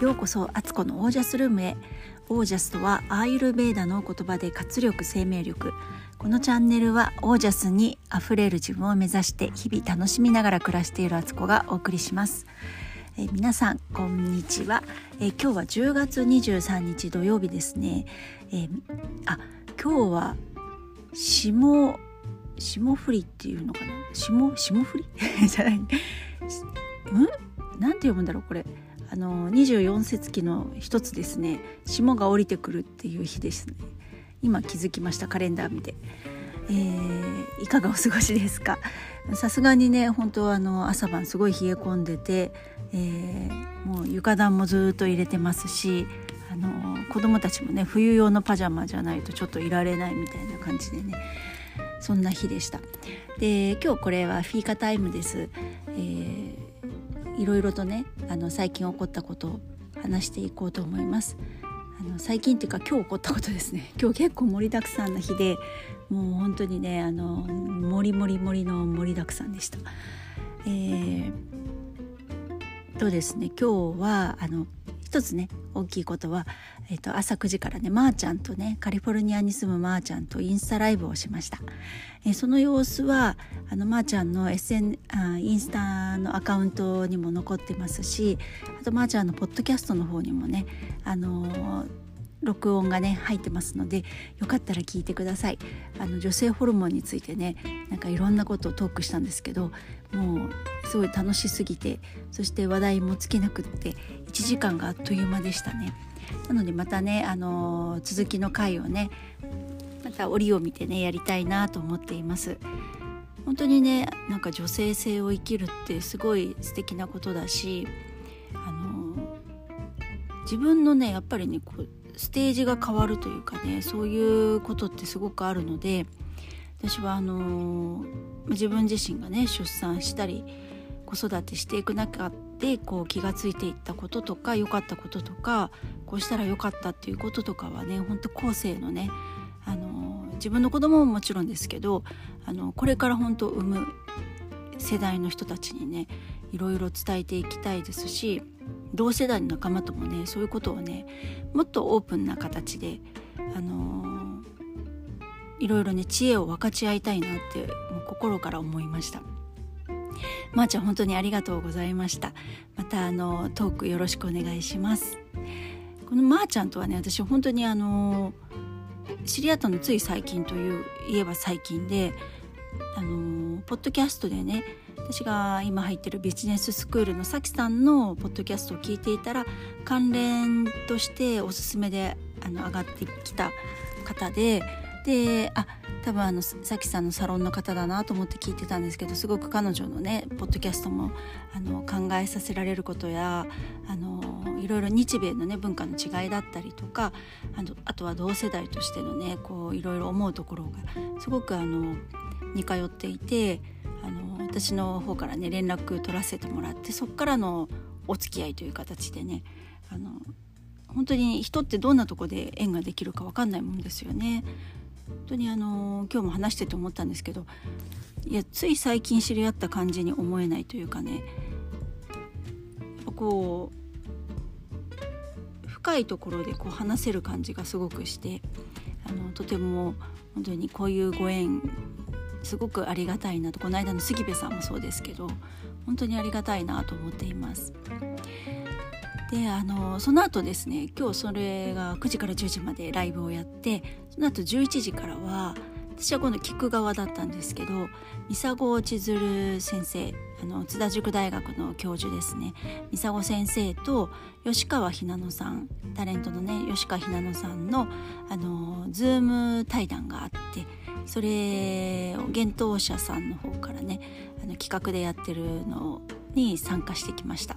ようこそアツコのオージャスルームへ。オージャスとはアーユルベーダの言葉で活力生命力。このチャンネルはオージャスにあふれる自分を目指して日々楽しみながら暮らしているアツコがお送りします。え皆さんこんにちは、え今日は10月23日土曜日ですね、えあ今日は霜霜降りっていうのかな？霜霜降り？じゃない。ん？なんて読むんだろうこれ。あの24節気の一つですね霜が降りてくるっていう日ですね。今気づきましたカレンダー見て、えー、いかがお過ごしですか？さすがにね本当はあの朝晩すごい冷え込んでて、えー、もう床暖もずっと入れてますしあの子供たちもね冬用のパジャマじゃないとちょっといられないみたいな感じでねそんな日でした。で今日これはフィーカタイムです、えー、いろいろとねあの最近起こったことを話していこうと思います。あの最近っていうか今日起こったことですね。今日結構盛りだくさんな日でもう本当にねあのもりもりもりの盛りだくさんでした。えー、とですね今日はあの一つね大きいことは、えーと、朝9時からねまー、ちゃんとねカリフォルニアに住むまーちゃんとインスタライブをしました、えー、その様子はあのまーちゃんの SN インスタのアカウントにも残ってますしあとまーちゃんのポッドキャストの方にもねあのー録音がね入ってますのでよかったら聞いてください。あの女性ホルモンについてねなんかいろんなことをトークしたんですけどもうすごい楽しすぎてそして話題も尽きなくって1時間があっという間でしたね。なのでまたねあの続きの回をねまた折を見てねやりたいなと思っています。本当にねなんか女性性を生きるってすごい素敵なことだしあの自分のねやっぱりねこうステージが変わるというかねそういうことってすごくあるので私はあの自分自身がね出産したり子育てしていく中でこう気が付いていったこととか良かったこととかこうしたら良かったっていうこととかはねほんと後世のねあの自分の子供ももちろんですけどあのこれから本当産む世代の人たちにねいろいろ伝えていきたいですし同世代の仲間ともねそういうことをねもっとオープンな形で、あのー、いろいろね知恵を分かち合いたいなってもう心から思いました。まー、あ、ちゃん本当にありがとうございました。またあのトークよろしくお願いします。このまーちゃんとはね私本当にあの知り合ったのつい最近という言えば最近であのポッドキャストでね私が今入ってるビジネススクールのさきさんのポッドキャストを聞いていたら関連としておすすめであの上がってきた方でであ多分あのさきさんのサロンの方だなと思って聞いてたんですけどすごく彼女のねポッドキャストもあの考えさせられることやあのいろいろ日米のね文化の違いだったりとかあのあとは同世代としてのねこういろいろ思うところがすごくあの似通っていてあの私の方からね連絡取らせてもらってそっからのお付き合いという形でねあの本当に人ってどんなとこで縁ができるか分かんないもんですよね。本当にあの今日も話してて思ったんですけどいやつい最近知り合った感じに思えないというかねこう深いところでこう話せる感じがすごくしてあのとても本当にこういうご縁すごくありがたいなとこの間の杉部さんもそうですけど本当にありがたいなと思っています。であのその後ですね今日それが9時から10時までライブをやってその後11時からは私は今度聞く側だったんですけど三佐千鶴先生あの津田塾大学の教授ですね。三佐先生と吉川ひなのさんタレントのね吉川ひなのさんのあのズーム対談があってそれを幻冬舎さんの方からねあの企画でやってるのに参加してきました。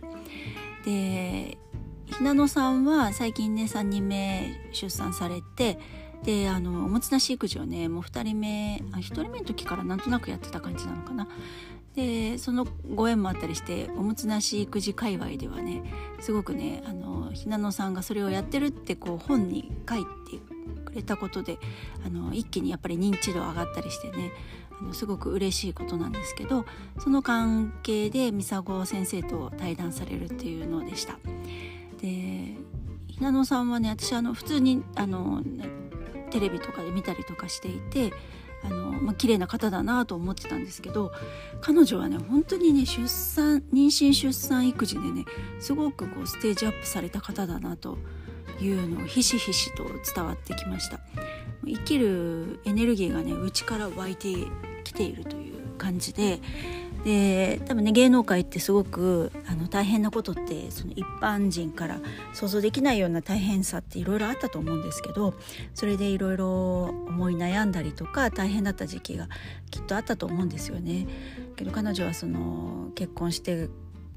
でひなのさんは最近ね3人目出産されてであのおもつなし育児をねもう2人目あ1人目の時からなんとなくやってた感じなのかなでそのご縁もあったりしておむつなし育児界隈ではねすごくねあのひなのさんがそれをやってるってこう本に書いてくれたことであの一気にやっぱり認知度上がったりしてねあのすごく嬉しいことなんですけどその関係でミサゴ先生と対談されるっていうのでした。でひなのさんはね私あの普通にあの、テレビとかで見たりとかしていてあの、まあ綺麗な方だなと思ってたんですけど彼女はね本当にね出産妊娠出産育児でねすごくこうステージアップされた方だなというのをひしひしと伝わってきました。生きるエネルギーがね内から湧いてきているという感じでで多分ね芸能界ってすごくあの大変なことってその一般人から想像できないような大変さっていろいろあったと思うんですけどそれでいろいろ思い悩んだりとか大変だった時期がきっとあったと思うんですよね。けど彼女はその結婚して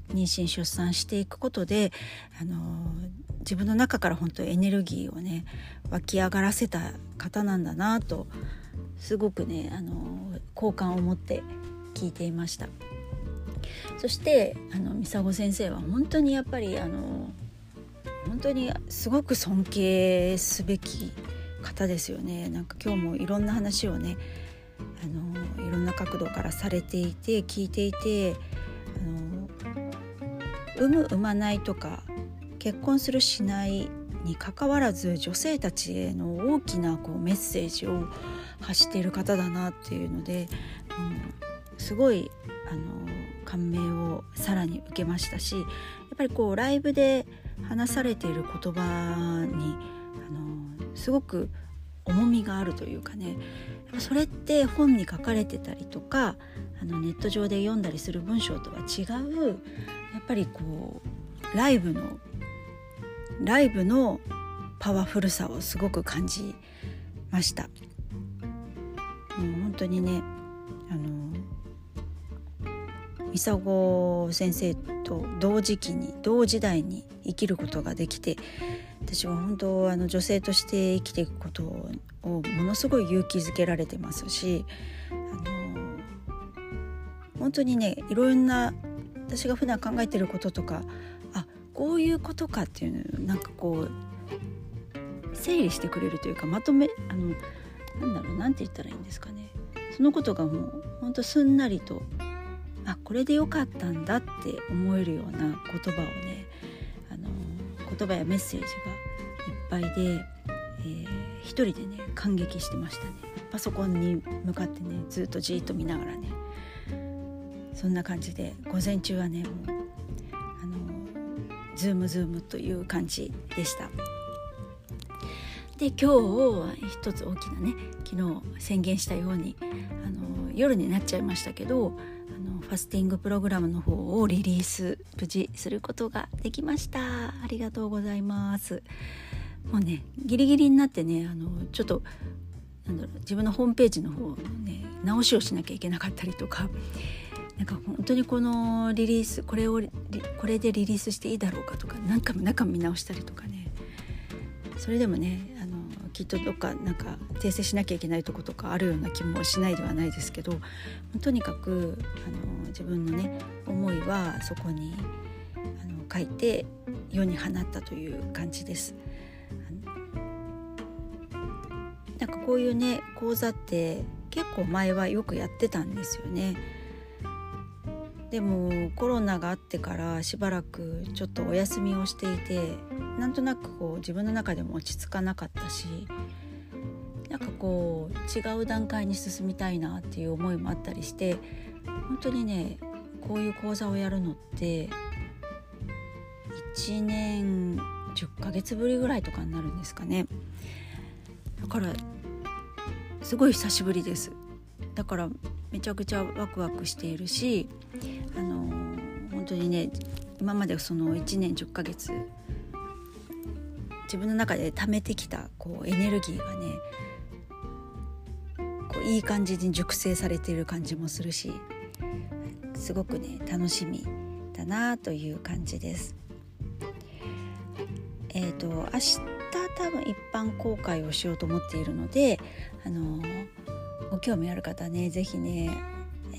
妊娠出産していくことであの自分の中から本当エネルギーをね湧き上がらせた方なんだなとすごくねあの好感を持って聞いていました。そしてあのミサゴ先生は本当にやっぱりあの本当にすごく尊敬すべき方ですよね。なんか今日もいろんな話をねあのいろんな角度からされていて聞いていてあの産む産まないとか結婚するしないにかかわらず女性たちへの大きなこうメッセージを発している方だなっていうので、うん、すごいあの感銘をさらに受けましたしやっぱりこうライブで話されている言葉にあのすごく重みがあるというかねそれって本に書かれてたりとかあのネット上で読んだりする文章とは違うやっぱりこうライブのライブのパワフルさをすごく感じました。もう本当にねあのミサゴ先生と同時期に同時代に生きることができて私は本当あの女性として生きていくことをものすごい勇気づけられてますしあの本当にねいろんな私が普段考えてることとかあこういうことかっていうのをなんかこう整理してくれるというかまとめあのなんだろうなんて言ったらいいんですかね。そのことがもうほんとすんなりとあこれでよかったんだって思えるような言葉をねあの言葉やメッセージがいっぱいで、えー、一人でね感激してましたねパソコンに向かってねずっとじっと見ながらねそんな感じで午前中はねもうあの Zoom Zoom という感じでした。で今日一つ大きなね昨日宣言したようにあの夜になっちゃいましたけどのファスティングプログラムの方をリリース無事することができました。ありがとうございます。もうねギリギリになってねあのちょっとなんだろう自分のホームページの方のね直しをしなきゃいけなかったりとかなんか本当にこのリリースこれをこれでリリースしていいだろうかとか何回も中見直したりとかね。それでもねきっとどっかなんか訂正しなきゃいけないとことかあるような気もしないではないですけどとにかくあの自分のね思いはそこにあの書いて世に放ったという感じです。なんかこういうね講座って結構前はよくやってたんですよね。でもコロナがあってからしばらくちょっとお休みをしていてなんとなくこう自分の中でも落ち着かなかったしなんかこう違う段階に進みたいなっていう思いもあったりして本当にねこういう講座をやるのって1年10ヶ月ぶりぐらいとかになるんですかね。だからすごい久しぶりです。だからめちゃくちゃワクワクしているしあの本当にね今までその1年10ヶ月自分の中で貯めてきたこうエネルギーがねこういい感じに熟成されている感じもするしすごくね楽しみだなという感じです。えーと、明日多分一般公開をしようと思っているのであのご興味ある方ね是非ね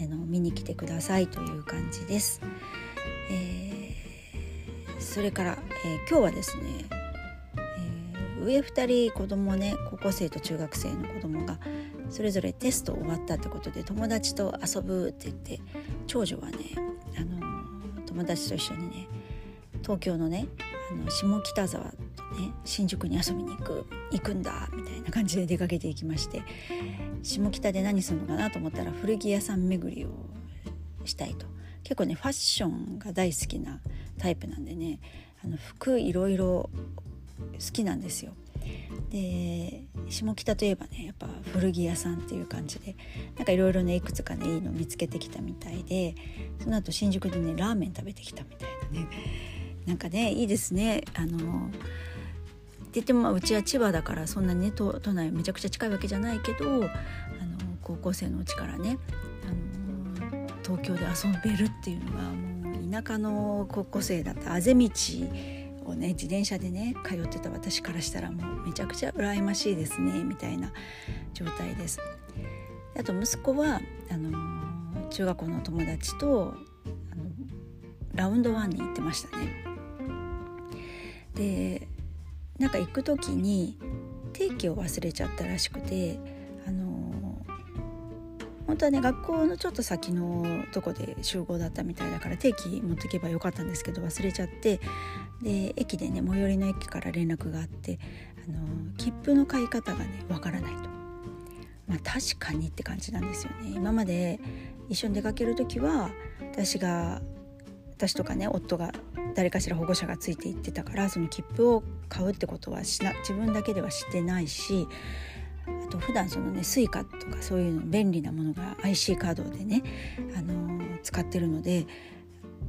あの見に来てくださいという感じです。えー、それから、えー、今日はですね、上2人子供ね高校生と中学生の子供がそれぞれテスト終わったってことで友達と遊ぶって言って長女はね、あの友達と一緒にね東京のねあの下北沢とね新宿に遊びに行く行くんだみたいな感じで出かけていきまして下北で何するのかなと思ったら古着屋さん巡りをしたいと。結構ねファッションが大好きなタイプなんでねあの服いろいろ好きなんですよ。で下北といえばねやっぱ古着屋さんっていう感じでなんかいろいろねいくつかねいいの見つけてきたみたいでその後新宿でねラーメン食べてきたみたいなねなんかねいいですねあのって言ってもまあうちは千葉だからそんなにね都内めちゃくちゃ近いわけじゃないけどあの高校生のうちからねあの東京で遊べるっていうのはもう田舎の高校生だったあぜ道をね自転車でね通ってた私からしたらもうめちゃくちゃ羨ましいですねみたいな状態です。あと息子はあの中学校の友達とあのラウンドワンに行ってましたね。でなんか行く時に定期を忘れちゃったらしくてあの本当はね学校のちょっと先のとこで集合だったみたいだから定期持ってけばよかったんですけど忘れちゃってで駅でね最寄りの駅から連絡があってあの切符の買い方がねわからないと。まあ、確かにって感じなんですよね今まで一緒に出かける時は私が私とかね夫が誰かしら保護者がついていってたからその切符を買うってことはしな自分だけではしてないしあと普段そのね Suica とかそういうの便利なものが IC カードでね、あのー、使ってるので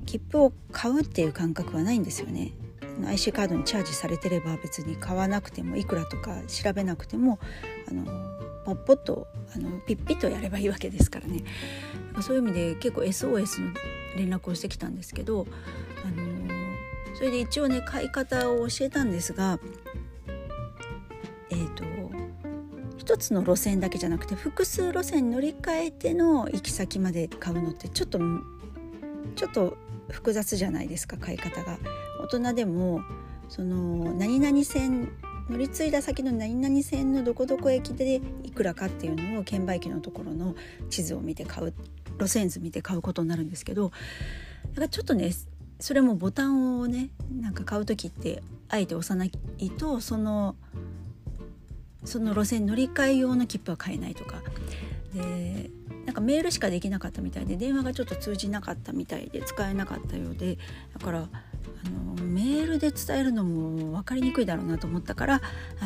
切符を買うっていう感覚はないんですよね。IC カードにチャージされてれば別に買わなくてもいくらとか調べなくてもあのポッポッとあのピッピッとやればいいわけですからねそういう意味で結構 SOS の連絡をしてきたんですけど、あのそれで一応ね買い方を教えたんですがえっ、ー、と一つの路線だけじゃなくて複数路線乗り換えての行き先まで買うのってちょっとちょっと複雑じゃないですか買い方が。大人でもその何々線乗り継いだ先の何々線のどこどこ駅でいくらかっていうのを券売機のところの地図を見て買う路線図見て買うことになるんですけどだからちょっとねそれもボタンをねなんか買う時ってあえて押さないとそのその路線乗り換え用の切符は買えないとかでなんかメールしかできなかったみたいで電話がちょっと通じなかったみたいで使えなかったようでだからあのメールで伝えるのも分かりにくいだろうなと思ったから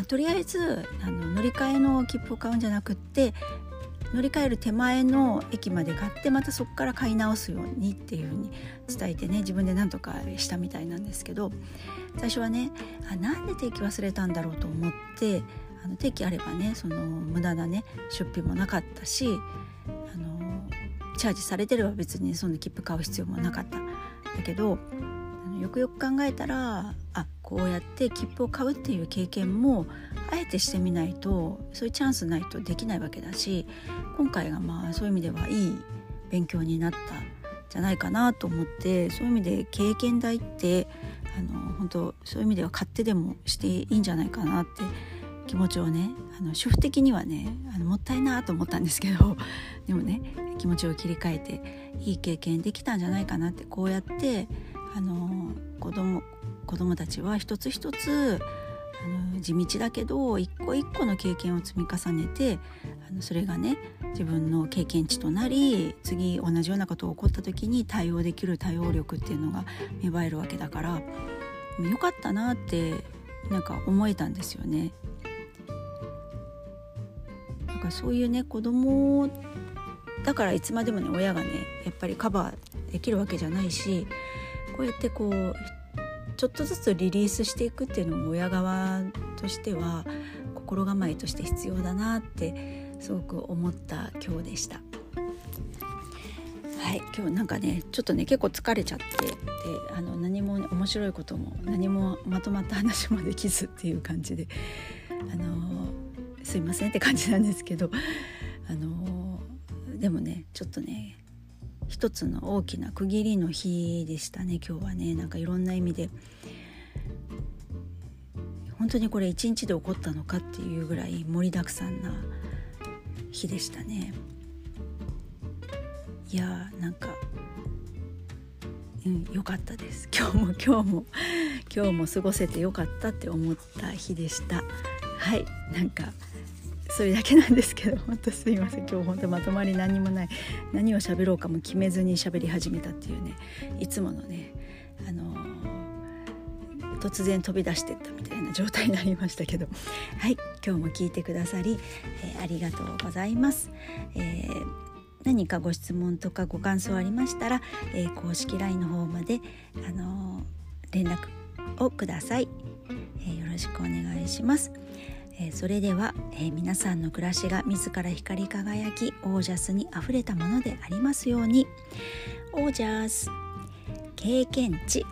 とりあえずあの乗り換えの切符を買うんじゃなくって乗り換える手前の駅まで買ってまたそこから買い直すようにっていうふうに伝えてね自分で何とかしたみたいなんですけど最初はねあなんで定期忘れたんだろうと思ってあの定期あればねその無駄なね出費もなかったしチャージされてれば別にそんな切符買う必要もなかった。だけどよくよく考えたらあこうやって切符を買うっていう経験もあえてしてみないとそういうチャンスないとできないわけだし今回がまあそういう意味ではいい勉強になったじゃないかなと思ってそういう意味で経験代ってあの本当そういう意味では勝手でもしていいんじゃないかなって気持ちをねあの主婦的にはねあのもったいなと思ったんですけどでもね気持ちを切り替えていい経験できたんじゃないかなってこうやってあの子供子供たちは一つ一つあの地道だけど一個一個の経験を積み重ねてあのそれがね自分の経験値となり次同じようなことが起こった時に対応できる対応力っていうのが芽生えるわけだからよかったなってなんか思えたんですよね。なんかそういうね子供だからいつまでもね親がねやっぱりカバーできるわけじゃないしこうやってこうちょっとずつリリースしていくっていうのも親側としては心構えとして必要だなってすごく思った今日でした。はい今日なんかねちょっとね結構疲れちゃってであの何も、ね、面白いことも何もまとまった話もできずっていう感じであのすいませんって感じなんですけどあのでもねちょっとね一つの大きな区切りの日でしたね今日はね。なんかいろんな意味で。本当にこれ一日で起こったのかっていうぐらい盛りだくさんな日でしたね。いやーなんかうん良かったです。今日も 今日も今日も過ごせてよかったって思った日でした。はいなんかそれだけなんですけど本当すいません。今日本当まとまり何もない。何を喋ろうかも決めずに喋り始めたっていうね。いつものねあのー、突然飛び出してったみたいな状態になりましたけど。はい今日も聞いてくださり、えー、ありがとうございます。えー何かご質問とかご感想ありましたら、えー、公式 LINE の方まで、あのー、連絡をください、えー、よろしくお願いします。えそれでは、え皆さんの暮らしが自ら光り輝きオージャスにあふれたものでありますように。オージャス経験値。